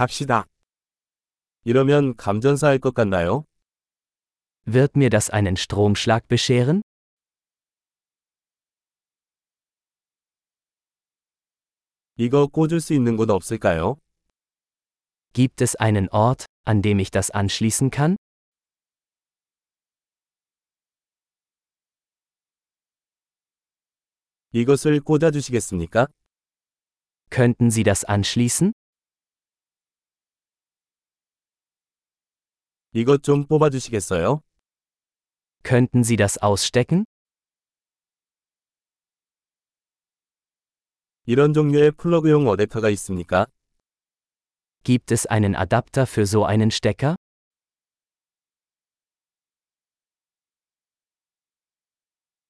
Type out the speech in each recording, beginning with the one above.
갑시다. 이러면 감전사할 것 같나요? Wird mir das einen Stromschlag bescheren? 이거 꽂을 수 있는 곳 없을까요? Gibt es einen Ort, an dem ich das anschließen kann? 이것을 꽂아 주시겠습니까? Könnten Sie das anschließen? 이것 좀 뽑아 주시겠어요? Könnten Sie das ausstecken? 이런 종류의 플러그용 어댑터가 있습니까? Gibt es einen Adapter für so einen Stecker?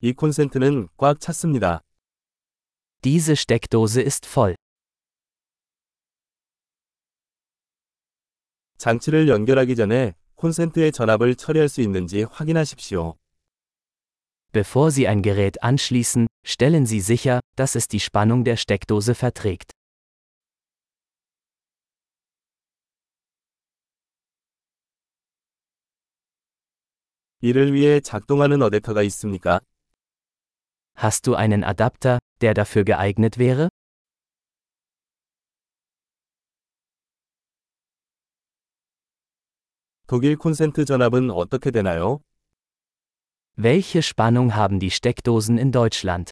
이 콘센트는 꽉 찼습니다. Diese Steckdose ist voll. 장치를 연결하기 전에 콘센트의 전압을 처리할 수 있는지 확인하십시오. Bevor Sie ein Gerät anschließen, stellen Sie sicher, dass es die Spannung der Steckdose verträgt. 이를 위해 작동하는 어댑터가 있습니까? Hast du einen Adapter, der dafür geeignet wäre? 독일 콘센트 전압은 어떻게 되나요? Welche Spannung haben die Steckdosen in Deutschland?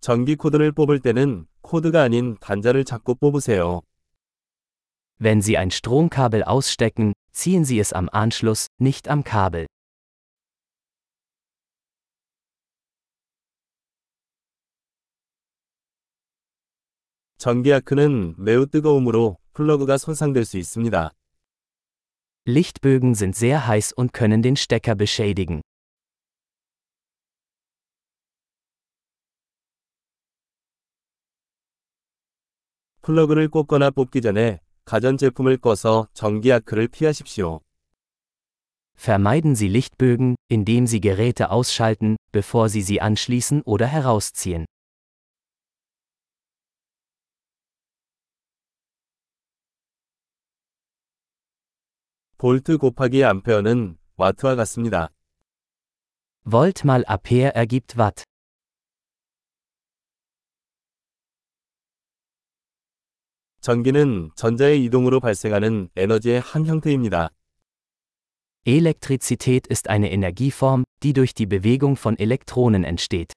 전기 코드를 뽑을 때는 코드가 아닌 단자를 잡고 뽑으세요. Wenn Sie ein Stromkabel ausstecken, ziehen Sie es am Anschluss, nicht am Kabel. 전기 아크는 매우 뜨거움으로 플러그가 손상될 수 있습니다. Lichtbögen sind sehr heiß und können den Stecker beschädigen. 플러그를 꽂거나 뽑기 전에 가전제품을 꺼서 전기 아크를 피하십시오. Vermeiden Sie Lichtbögen, indem Sie Geräte ausschalten, bevor Sie sie anschließen oder herausziehen. 볼트 곱하기 암페어는 와트와 같습니다. Volt mal Ampere ergibt Watt. 전기는 전자의 이동으로 발생하는 에너지의 한 형태입니다. Elektrizität ist eine Energieform, die durch die Bewegung von Elektronen entsteht.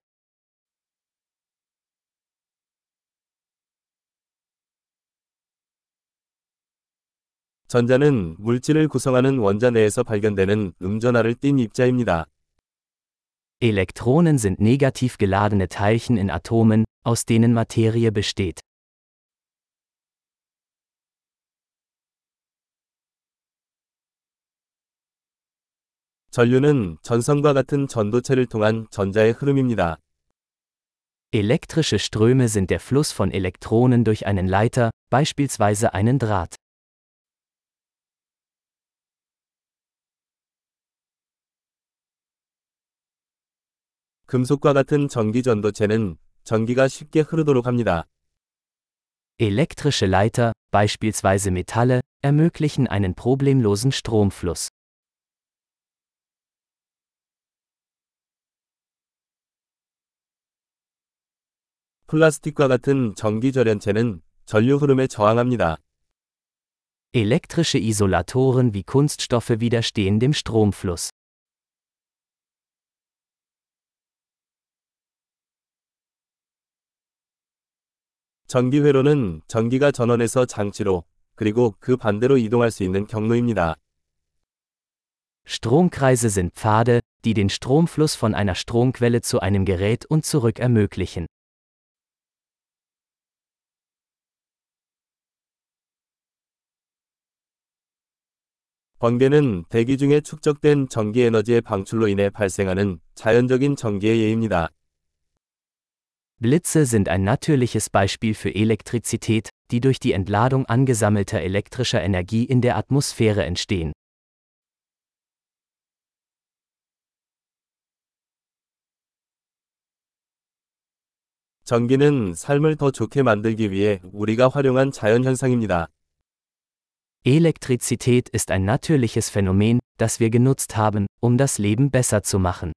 전자는 물질을 구성하는 원자 내에서 발견되는 음전하를 띤 입자입니다. Elektronen sind negativ geladene Teilchen in Atomen, aus denen Materie besteht. 전류는 전선과 같은 전도체를 통한 전자의 흐름입니다. Elektrische Ströme sind der Fluss von Elektronen durch einen Leiter, beispielsweise einen Draht. 금속과 같은 전기 전도체는 전기가 쉽게 흐르도록 합니다. Elektrische Leiter, beispielsweise Metalle, ermöglichen einen problemlosen Stromfluss. 플라스틱과 같은 전기 절연체는 전류 흐름에 저항합니다. Elektrische Isolatoren wie Kunststoffe widerstehen dem Stromfluss. 전기 회로는 전기가 전원에서 장치로 그리고 그 반대로 이동할 수 있는 경로입니다. Stromkreise sind Pfade, die den Stromfluss von einer Stromquelle zu einem Gerät und zurück ermöglichen. 번개는 대기 중에 축적된 전기 에너지의 방출로 인해 발생하는 자연적인 전기의 예입니다. Blitze sind ein natürliches Beispiel für Elektrizität, die durch die Entladung angesammelter elektrischer Energie in der Atmosphäre entstehen. 전기는 삶을 더 좋게 만들기 위해 우리가 활용한 자연현상입니다. Elektrizität ist ein natürliches Phänomen, das wir genutzt haben, um das Leben besser zu machen.